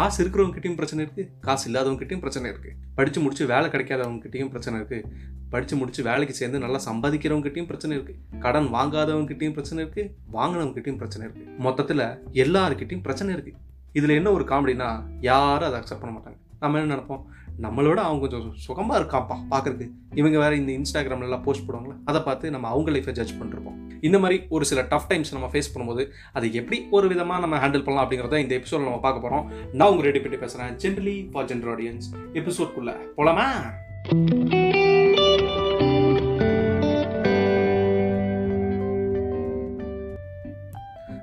காசு இருக்கிறவங்ககிட்டயும் பிரச்சனை இருக்குது காசு இல்லாதவங்ககிட்டயும் பிரச்சனை இருக்குது படித்து முடிச்சு வேலை கிடைக்காதவங்ககிட்டயும் பிரச்சனை இருக்குது படித்து முடிச்சு வேலைக்கு சேர்ந்து நல்லா சம்பாதிக்கிறவங்ககிட்டயும் பிரச்சனை இருக்குது கடன் வாங்காதவங்ககிட்டயும் பிரச்சனை இருக்குது வாங்கினவங்ககிட்டயும் பிரச்சனை இருக்குது மொத்தத்தில் எல்லாருக்கிட்டையும் பிரச்சனை இருக்குது இதில் என்ன ஒரு காமெடினா யாரும் அதை அக்செப்ட் பண்ண மாட்டாங்க. நம்ம என்ன நினைப்போம்? நம்மளோட அவங்க கொஞ்சம் சுகமாக இருக்காப்பா பார்க்குறதுக்கு இவங்க வேறு இந்த இன்ஸ்டாகிராம்லலாம் போஸ்ட் போடுவாங்களா அதை பார்த்து நம்ம அவங்க லைஃப்பை ஜட்ஜ் பண்ணிருப்போம். இந்த மாதிரி ஒரு சில டஃப் டைம்ஸ் நம்ம ஃபேஸ் பண்ணும்போது அதை எப்படி ஒரு விதமாக நம்ம ஹேண்டில் பண்ணலாம் அப்படிங்கிறத இந்த எபிசோட நம்ம பார்க்க போகிறோம் நான் உங்க ரெடி பண்ணி பேசுகிறேன் ஜென்ரலி ஃபார் ஜென்ரல் ஆடியன்ஸ் எபிசோட்குள்ளே போலாமா?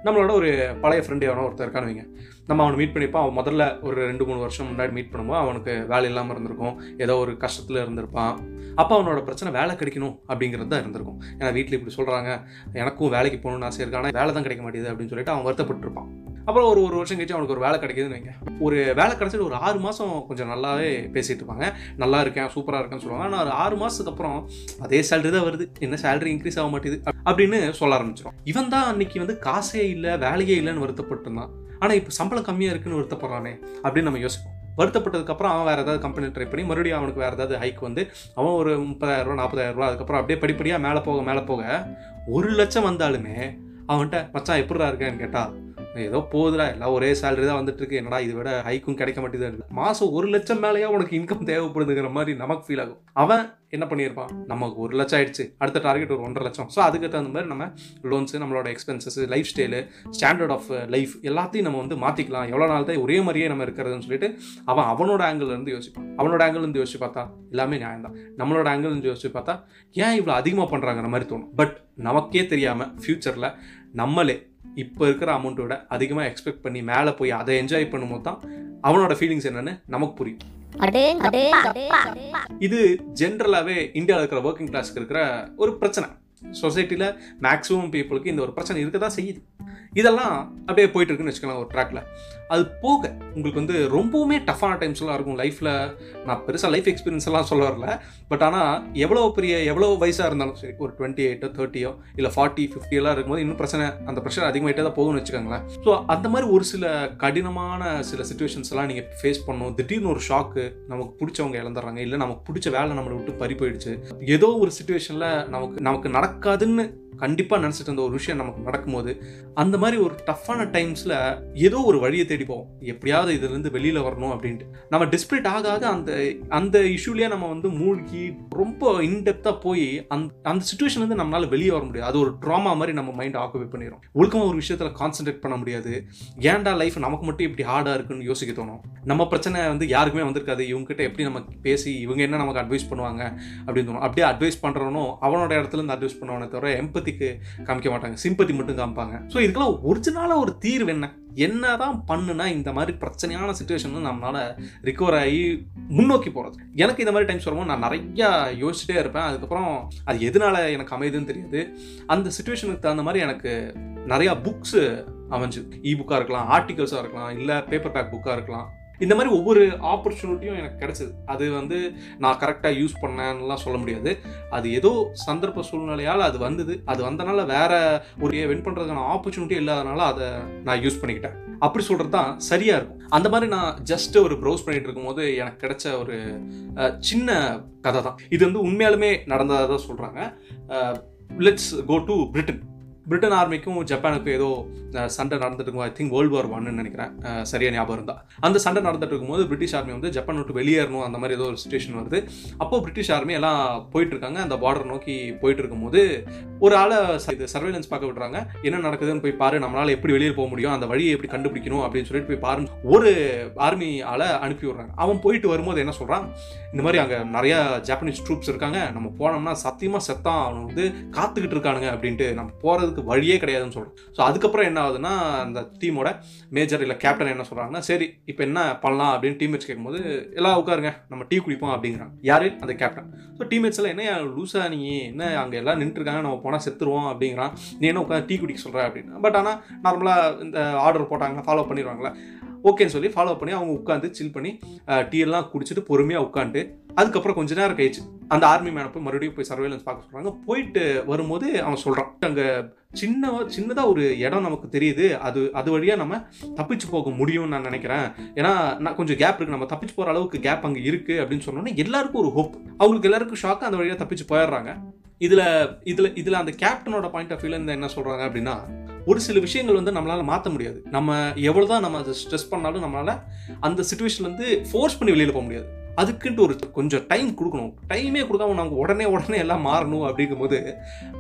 நம்மளோட ஒரு பழைய ஃப்ரெண்டு எவனோ ஒருத்தர் இருக்கான்னு வைங்க நம்ம அவனை மீட் பண்ணிப்போம். அவன் முதல்ல ஒரு ரெண்டு மூணு வருஷம் முன்னாடி மீட் பண்ணும்போது அவனுக்கு வேலை இல்லாமல் இருந்திருக்கும். ஏதோ ஒரு கஷ்டத்தில் இருந்திருப்பான். அப்போ அவனோட பிரச்சனை வேலை கிடைக்கணும் அப்படிங்கிறது தான் இருந்திருக்கும். ஏன்னா வீட்டில் இப்படி சொல்கிறாங்க எனக்கும் வேலைக்கு போகணும்னு ஆசை இருக்கானா வேலை தான் கிடைக்க மாட்டேங்குது அப்படின்னு சொல்லிட்டு அவன் வருத்தப்பட்டிருப்பான். அப்புறம் ஒரு ஒரு வருஷம் கழிச்சு அவனுக்கு ஒரு வேலை கிடைக்குதுன்னு வைங்க. ஒரு வேலை கிடைச்சிட்டு ஒரு ஆறு மாதம் கொஞ்சம் நல்லாவே பேசிகிட்டு இருப்பாங்க. நல்லா இருக்கேன் சூப்பராக இருக்கேன்னு சொல்லுவாங்க. ஆனால் ஒரு ஆறு மாதத்துக்கு அப்புறம் அதே சேலரி தான் வருது. என்ன சேலரி இன்க்ரீஸ் ஆக மாட்டேது அப்படின்னு சொல்ல ஆரம்பிச்சிடும் இவன் தான் அன்னைக்கு வந்து காசே இல்லை வேலையே இல்லைன்னு வருத்தப்பட்டிருந்தான். ஆனால் இப்போ சம்பளம் கம்மியாக இருக்குன்னு வருத்தப்படுறானே அப்படின்னு நம்ம யோசிப்போம். வருத்தப்பட்டதுக்கப்புறம் அவன் வேறு ஏதாவது கம்பெனி ட்ரை பண்ணி மறுபடியும் அவனுக்கு வேறு ஏதாவது ஹைக் வந்து அவன் ஒரு முப்பதாயிரரூவா நாற்பதாயிரரூவா அதுக்கப்புறம் அப்படியே படிப்படியாக மேலே போக மேலே போக ஒரு லட்சம் வந்தாலுமே அவன்கிட்ட மச்சான் எப்படிடா இருக்கேன்னு கேட்டால் ஏதோ போகுதுடா எல்லாம் ஒரே சேலரி தான் வந்துட்டு இருக்கு என்னடா இதை விட ஹைக்கும் கிடைக்க மாட்டேது மாதம் ஒரு லட்சம் மேலேயே உனக்கு இன்கம் தேவைப்படுதுங்கிற மாதிரி நமக்கு ஃபீல் ஆகும். அவன் என்ன பண்ணியிருப்பான்? நமக்கு ஒரு லட்சம் ஆயிடுச்சு. அடுத்த டார்கெட் ஒரு ஒன்றரை லட்சம். ஸோ அதுக்கு தகுந்த மாதிரி நம்ம லோன்ஸு நம்மளோட expenses lifestyle standard of life எல்லாத்தையும் நம்ம வந்து மாற்றிக்கலாம் எவ்வளோ நாள் தான் ஒரே மாதிரியே நம்ம இருக்கிறதுன்னு சொல்லிட்டு அவன் அவனோட ஆங்கிள் இருந்து யோசிப்பான். அவனோட ஆங்கிள் இருந்து யோசிச்சு பார்த்தா எல்லாமே நியாயம் தான். நம்மளோட ஆங்கிள் இருந்து யோசிச்சு பார்த்தா ஏன் இவ்வளோ அதிகமாக பண்ணுறாங்கிற மாதிரி தோணும். பட் நமக்கே தெரியாமல் ஃப்யூச்சரில் நம்மளே இப்போ இருக்கிற அமௌண்ட்டோட அதிகமாக எக்ஸ்பெக்ட் பண்ணி மேலே போய் அதை என்ஜாய் பண்ணும்போது தான் அவனோட ஃபீலிங்ஸ் என்னன்னு நமக்கு புரியும். இது ஜென்ரலாகவே இந்தியாவில் இருக்கிற ஒர்க்கிங் கிளாஸ்க்கு இருக்கிற ஒரு பிரச்சனை. சொசைட்டியில் மேக்ஸிமம் பீப்புளுக்கு இந்த ஒரு பிரச்சனை இருக்க தான் செய்யுது. இதெல்லாம் அப்படியே போயிட்டு இருக்குன்னு வச்சுக்கலாம் ஒரு ட்ராக்ல அது போக உங்களுக்கு வந்து ரொம்பவுமே டஃப்பான டைம்ஸ்லாம் இருக்கும் லைஃப்பில் நான் பெருசாக லைஃப் எக்ஸ்பீரியன்ஸ் எல்லாம் சொல்ல வரல. பட் ஆனால் எவ்வளோ பெரிய எவ்வளோ வயசாக இருந்தாலும் சரி ஒரு டுவெண்ட்டி எயிட்டோ தேர்ட்டியோ இல்லை ஃபார்ட்டி ஃபிஃப்டியெல்லாம் இருக்கும்போது இன்னும் பிரச்சனை அந்த ப்ரெஷர் அதிகமாகிட்டே தான் போகும்னு வச்சுக்கோங்களேன். ஸோ அந்த மாதிரி ஒரு சில கடினமான சில சுச்சுவேஷன்ஸ் எல்லாம் நீங்கள் ஃபேஸ் பண்ணணும். திடீர்னு ஒரு ஷாக்கு நமக்கு பிடிச்சவங்க இழந்துடுறாங்க. இல்லை நமக்கு பிடிச்ச வேலை நம்மளை விட்டு பறி போயிடுச்சு. ஏதோ ஒரு சுச்சுவேஷனில் நமக்கு நமக்கு நடக்காதுன்னு கண்டிப்பாக நினச்சிட்டு இருந்த ஒரு விஷயம் நமக்கு நடக்கும்போது அந்த மாதிரி ஒரு டஃப்பான டைம்ஸில் ஏதோ ஒரு வழியை தேடி போவோம். எப்படியாவது இதுலேருந்து வெளியில் வரணும் அப்படின்ட்டு. நம்ம டிஸ்பிரேட் ஆக ஆக அந்த அந்த இஷ்யூலேயே நம்ம வந்து மூழ்கி ரொம்ப இன்டெப்த்தாக போய் அந்த அந்த சுச்சுவேஷன்லேருந்து நம்மளால் வெளியே வர முடியாது. அது ஒரு ட்ராமா மாதிரி நம்ம மைண்ட் ஆக்குபை பண்ணிடும் ஒழுக்கமாக ஒரு விஷயத்தில் கான்சென்ட்ரேட் பண்ண முடியாது. ஏன்டா லைஃப் நமக்கு மட்டும் இப்படி ஹார்டாக இருக்குன்னு யோசிக்க தோணும். நம்ம பிரச்சனை வந்து யாருக்குமே வந்திருக்காது. இவங்ககிட்ட எப்படி நம்ம பேசி இவங்க என்ன நமக்கு அட்வைஸ் பண்ணுவாங்க அப்படின்னு தோணும். அப்படியே அட்வைஸ் பண்ணுறவனும் அவனோட இடத்துல இருந்து அட்வைஸ் பண்ணுவானே தவிர சிம்பத்திக்கு காமிக்க மாட்டாங்க. சிம்பத்தி மட்டும் காமிப்பாங்க. ஸோ இதுக்கெல்லாம் ஒரிஜினலாக ஒரு தீர்வு என்ன? என்ன தான் பண்ணுனா இந்த மாதிரி பிரச்சனையான சுச்சுவேஷன் நம்மளால் ரிகவர் ஆகி முன்னோக்கி போகிறது எனக்கு இந்த மாதிரி டைம்ஸ் வரும்போது நான் நிறையா யோசிச்சுட்டே இருப்பேன். அதுக்கப்புறம் அது எதனால எனக்கு அமையுதுன்னு தெரியாது. அந்த சுச்சுவேஷனுக்கு தகுந்த மாதிரி எனக்கு நிறையா புக்ஸு அமைஞ்சு இ புக்காக இருக்கலாம் ஆர்டிகல்ஸாக இருக்கலாம் இல்லை பேப்பர் பேக் புக்காக இருக்கலாம். இந்த மாதிரி ஒவ்வொரு ஆப்பர்ச்சுனிட்டியும் எனக்கு கிடச்சிது. அது வந்து நான் கரெக்டாக யூஸ் பண்ணேன்னுலாம் சொல்ல முடியாது. அது ஏதோ சந்தர்ப்ப சூழ்நிலையால் அது வந்தது. அது வந்தனால வேற ஒரு வின் பண்ணுறதுக்கான ஆப்பர்ச்சுனிட்டி இல்லாதனால அதை நான் யூஸ் பண்ணிக்கிட்டேன். அப்படி சொல்கிறது தான் சரியாக இருக்கும். அந்த மாதிரி நான் ஜஸ்ட் ஒரு ப்ரௌஸ் பண்ணிட்டு இருக்கும்போது எனக்கு கிடைச்ச ஒரு சின்ன கதை தான் இது வந்து உண்மையாலுமே நடந்ததாக தான் சொல்கிறாங்க let's go to Britain Britain ஆர்மிக்கும் ஜப்பானுக்கும் ஏதோ சண்டை நடந்துட்டு இருக்கும் ஐ திங்க் வேர்ல்டு வார் ஒன்னு நினைக்கிறேன். சரியா ஞாபகம் இருந்தால் அந்த சண்டை நடந்துட்டு இருக்கும்போது பிரிட்டிஷ் ஆர்மி வந்து ஜப்பான் விட்டு வெளியேறணும் அந்த மாதிரி ஏதோ ஒரு சுச்சுவேஷன் வருது. அப்போது பிரிட்டிஷ் ஆர்மி எல்லாம் போயிட்டு இருக்காங்க அந்த பார்டர் நோக்கி போயிட்டு இருக்கும்போது ஒரு ஆளை இது சர்வேலன்ஸ் பார்க்க விட்றாங்க என்ன நடக்குதுன்னு போய் பாரு நம்மளால் எப்படி வெளியே போக முடியும் அந்த வழியை எப்படி கண்டுபிடிக்கணும் அப்படின்னு சொல்லிட்டு போய் பாருன்னு ஒரு ஆர்மி ஆளை அனுப்பி விடுறாங்க. அவன் போயிட்டு வரும்போது என்ன சொல்கிறான் இந்த மாதிரி அங்கே நிறையா ஜப்பனீஸ் ட்ரூப்ஸ் இருக்காங்க. நம்ம போனோம்னா சத்தியமாக செத்தான் அவன் வந்து காத்துக்கிட்டு இருக்கானுங்க அப்படின்ட்டு நம்ம போகிறதுக்கு போறதுக்கு வழியே கிடையாதுன்னு சொல்கிறேன் ஸோ அதுக்கப்புறம் என்ன ஆகுதுன்னா அந்த டீமோட மேஜர் இல்லை கேப்டன் என்ன சொல்கிறாங்கன்னா சரி இப்போ என்ன பண்ணலாம் அப்படின்னு டீம்மேட்ஸ் கேட்கும்போது எல்லாம் உட்காருங்க நம்ம டீ குடிப்போம் அப்படிங்கிறாங்க. யார்? அந்த கேப்டன் ஸோ டீம்மேட்ஸ் எல்லாம் என்ன லூசா நீ? என்ன அங்கே எல்லாம் நின்றுருக்காங்க நம்ம போனால் செத்துருவோம் அப்படிங்கிறான். நீ என்ன உட்காந்து டீ குடிக்க சொல்கிற அப்படின்னு. பட் ஆனால் நார்மலாக இந்த ஆர்டர் போட்டாங்க ஃபாலோ பண்ணிடுவாங்களே ஓகேன்னு சொல்லி ஃபாலோ பண்ணி அவங்க உட்காந்து சில் பண்ணி டீ எல்லாம் குடிச்சிட்டு பொறுமையாக உட்காந்து அதுக்கப்புறம் கொஞ்ச நேரம் கழிச்சு அந்த ஆர்மி மேனை போய் மறுபடியும் போய் சர்வேலன்ஸ் பார்க்க சொல்கிறாங்க போயிட்டு வரும்போது அவன் சொல்கிறான் அங்கே சின்ன சின்னதாக ஒரு இடம் நமக்கு தெரியுது. அது அது வழியாக நம்ம தப்பிச்சு போக முடியும்னு நான் நினைக்கிறேன். ஏன்னா நான் கொஞ்சம் கேப் இருக்குது நம்ம தப்பிச்சு போகிற அளவுக்கு கேப் அங்கே இருக்குது அப்படின்னு சொன்னோன்னே எல்லாருக்கும் ஒரு ஹோப் அவங்களுக்கு எல்லாருக்கும் ஷாக்கு அந்த வழியாக தப்பிச்சு போயிடுறாங்க. இதில் இதில் இதில் அந்த கேப்டனோட பாயிண்ட் ஆஃப் வியூலேருந்து என்ன சொல்கிறாங்க அப்படின்னா ஒரு சில விஷயங்கள் வந்து நம்மளால் மாற்ற முடியாது. நம்ம எவ்வளோ தான் நம்ம அதை ஸ்ட்ரெஸ் பண்ணாலும் நம்மளால் அந்த சுச்சுவேஷன்லேருந்து ஃபோர்ஸ் பண்ணி வெளியில் போக முடியாது. அதுக்குன்ட்டு ஒரு கொஞ்சம் டைம் கொடுக்கணும். டைமே கொடுக்காம நாங்கள் உடனே உடனே எல்லாம் மாறணும் அப்படிங்கும்போது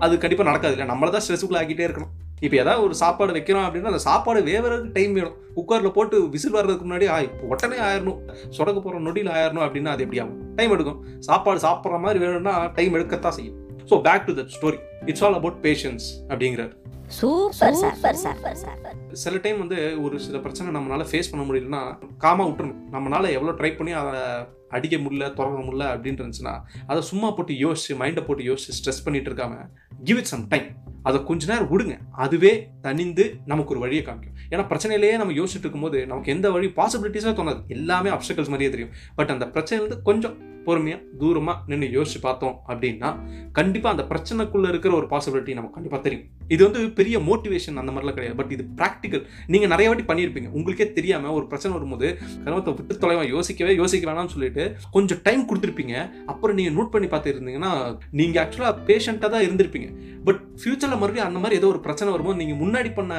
அது கண்டிப்பாக நடக்காது இல்லை. நம்மள தான் ஸ்ட்ரெஸ்ஃபுல் ஆகிட்டே இருக்கணும். இப்போ ஏதாவது ஒரு சாப்பாடு வைக்கிறோம் அப்படின்னா அந்த சாப்பாடு வேவறதுக்கு டைம் வேணும். குக்கரில் போட்டு விசில் வர்றதுக்கு முன்னாடி இப்போ உடனே ஆயிரணும். சொடக்க போகிற நொடியில் ஆயிரணும் அப்படின்னா அது எப்படி ஆகும்? டைம் எடுக்கும். சாப்பாடு சாப்பிட்ற மாதிரி வேணும்னா டைம் எடுக்கத்தான் செய்யும். So back to that story it's all about patience அப்படிங்கிறார். சூப்பர் சூப்பர் சூப்பர் சூப்பர் சில டைம் வந்து ஒரு சில பிரச்சனை நம்மளால ஃபேஸ் பண்ண முடியலன்னா காமா விட்டுறணும். நம்மளால எவ்வளோ ட்ரை பண்ணி அதை அடிக்க முடியல தொடர முடியல அப்படின்னு இருந்துச்சுன்னா அதை சும்மா போட்டு யோசிச்சு மைண்டை போட்டு யோசிச்சு ஸ்ட்ரெஸ் பண்ணிட்டு இருக்காம கிவ் இட் சம் டைம் அதை கொஞ்ச நேரம் விடுங்க. அதுவே தனிந்து நமக்கு ஒரு வழியை காமிக்கும். ஏன்னா பிரச்சனையிலேயே நம்ம யோசிச்சுட்டு இருக்கும்போது நமக்கு எந்த வழி பாசிபிலிட்டிஸாக தோணாது. எல்லாமே அப்சக்கல்ஸ் மாதிரியே தெரியும். பட் அந்த பிரச்சனையிலேருந்து கொஞ்சம் பொறுமையாக தூரமாக நின்று யோசிச்சு பார்த்தோம் அப்படின்னா கண்டிப்பாக அந்த பிரச்சனைக்குள்ளே இருக்கிற ஒரு பாசிபிலிட்டி நமக்கு கண்டிப்பாக தெரியும். இது வந்து பெரிய மோட்டிவேஷன் அந்த மாதிரிலாம் கிடையாது. பட் இது ப்ராக்டிக்கல் நீங்கள் நிறைய வாட்டி பண்ணியிருப்பீங்க. உங்களுக்கே தெரியாமல் ஒரு பிரச்சனை வரும்போது கருமத்தை விட்டு தொலைவா யோசிக்கவே யோசிக்க வேணாம்னு சொல்லிட்டு கொஞ்சம் டைம் கொடுத்துருப்பீங்க. அப்புறம் நீங்கள் நோட் பண்ணி பார்த்து இருந்தீங்கன்னா நீங்கள் ஆக்சுவலாக பேஷண்ட்டாக தான் இருந்திருப்பீங்க. பட் ஃபியூச்சரில் மறுபடியும் அந்த மாதிரி ஏதோ ஒரு பிரச்சனை வரும்போது நீங்கள் முன்னாடி பண்ண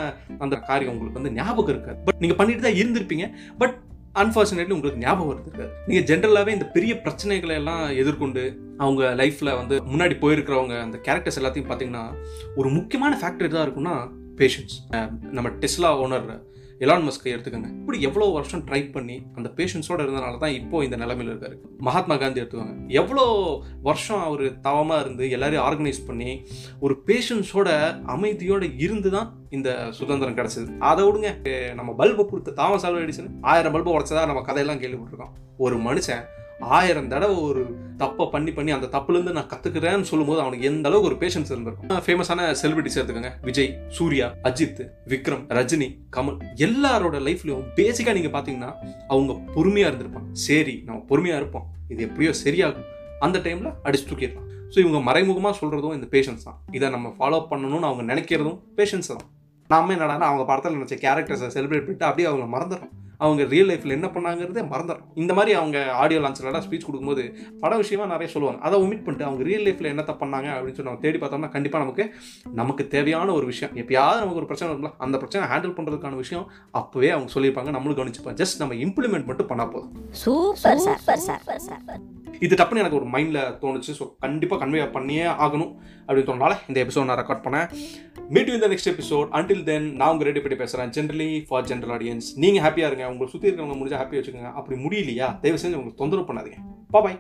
அந்த காரியம் உங்களுக்கு வந்து ஞாபகம் இருக்காது. பட் நீங்கள் பண்ணிட்டு தான் இருந்திருப்பீங்க. பட் அன்ஃபார்ச்சுனேட்லி உங்களுக்கு ஞாபகம் வருது நீங்கள் ஜென்ரலாகவே இந்த பெரிய பிரச்சனைகளை எல்லாம் எதிர்கொண்டு அவங்க லைஃப்பில் வந்து முன்னாடி போயிருக்கிறவங்க அந்த கேரக்டர்ஸ் எல்லாத்தையும் பார்த்தீங்கன்னா ஒரு முக்கியமான ஃபேக்டர் தான் இருக்குன்னா பேஷன்ஸ் நம்ம டெஸ்லா ஓனர் எலான் மஸ்கை எடுத்துக்கோங்க. இப்படி எவ்வளோ வருஷம் ட்ரை பண்ணி அந்த பேஷன்ஸோட இருந்தனால தான் இப்போ இந்த நிலைமையில இருக்காரு. மகாத்மா காந்தி எடுத்துக்கோங்க. எவ்வளோ வருஷம் அவர் தவமாக இருந்து எல்லாரையும் ஆர்கனைஸ் பண்ணி ஒரு பேஷன்ஸோட அமைதியோட இருந்து தான் இந்த சுதந்திரம் கிடைச்சது. அதை விடுங்க. நம்ம பல்பை கொடுத்த தாமஸ் ஆல்வா எடிசன் ஆயிரம் பல்பை உடச்சதா நம்ம கதையெல்லாம் கேள்விப்பட்டிருக்கோம். ஒரு மனுஷன் ஆயிரம் தடவை ஒரு தப்பை பண்ணி பண்ணி அந்த தப்புலேருந்து நான் கற்றுக்கிறேன்னு சொல்லும்போது அவனுக்கு எந்த அளவுக்கு ஒரு பேஷன்ஸ் இருந்திருக்கும். ஃபேமஸான செலிபிரிட்டிஸ் எடுத்துக்கோங்க விஜய் சூர்யா அஜித் விக்ரம் ரஜினி கமல் எல்லாரோட லைஃப்லையும் பேசிக்காக நீங்கள் பார்த்தீங்கன்னா அவங்க பொறுமையாக இருந்திருப்பாங்க. சரி நம்ம பொறுமையாக இருப்போம். இது எப்படியோ சரியாகும். அந்த டைமில் அடிச்சு தூக்கிடலாம் ஸோ இவங்க மறைமுகமாக சொல்கிறதும் இந்த பேஷன்ஸ் தான். இதை நம்ம ஃபாலோ பண்ணணும்னு அவங்க நினைக்கிறதும் பேஷன்ஸ் தான். நாம என்னடான்னா அவங்க படத்தில் நினச்ச கேரக்டர்ஸை செலிப்ரேட் பண்ணிட்டு அப்படியே அவங்க மறந்துடுறோம். அவங்க ரியல் லைஃப்பில் என்ன பண்ணாங்கிறதே மறந்துடும் இந்த மாதிரி அவங்க ஆடியோ லான்ச்லலாம் ஸ்பீச் கொடுக்கும்போது பட விஷயமா நிறைய சொல்லுவாங்க. அதை ஒமிட் பண்ணிட்டு அவங்க ரியல் லைஃப்பில் என்னத்த பண்ணாங்க அப்படின்னு சொல்லி நம்ம தேடி பார்த்தோம்னா கண்டிப்பாக நமக்கு நமக்கு தேவையான ஒரு விஷயம். எப்பயாவது நமக்கு ஒரு பிரச்சனை வரும்ல அந்த பிரச்சனை ஹேண்டில் பண்ணுறதுக்கான விஷயம் அப்போவே அவங்க சொல்லியிருப்பாங்க. நம்மளும் கவனிச்சுப்போம். ஜஸ்ட் நம்ம இம்ப்ளிமெண்ட் மட்டும் பண்ணால் போதும். சூப்பர் சூப்பர் சூப்பர் சூப்பர் இது டப்புன்னு எனக்கு ஒரு மைண்டில் தோணுச்சு. ஸோ கண்டிப்பாக கன்வே பண்ணியே ஆகணும் அப்படின்னு தோணுனால இந்த எபிசோட் நான் ரெக்கார்ட் பண்ணேன். மீட் இந்த நெக்ஸ்ட் எபிசோட் அன்டில் தென் நான் உங்கள் ரெடி பண்ணி பேசுகிறேன் ஜென்ரலி ஃபார் ஜென்ரல் ஆடியன்ஸ் நீங்கள் ஹாப்பியாக இருங்க. உங்களை சுற்றி இருக்கிறவங்க முடிஞ்சா ஹாப்பியாக வச்சுக்கோங்க. அப்படி முடியலையா? தயவு செஞ்சு உங்களுக்கு தொந்தரவு பண்ணாதீங்க. பாய்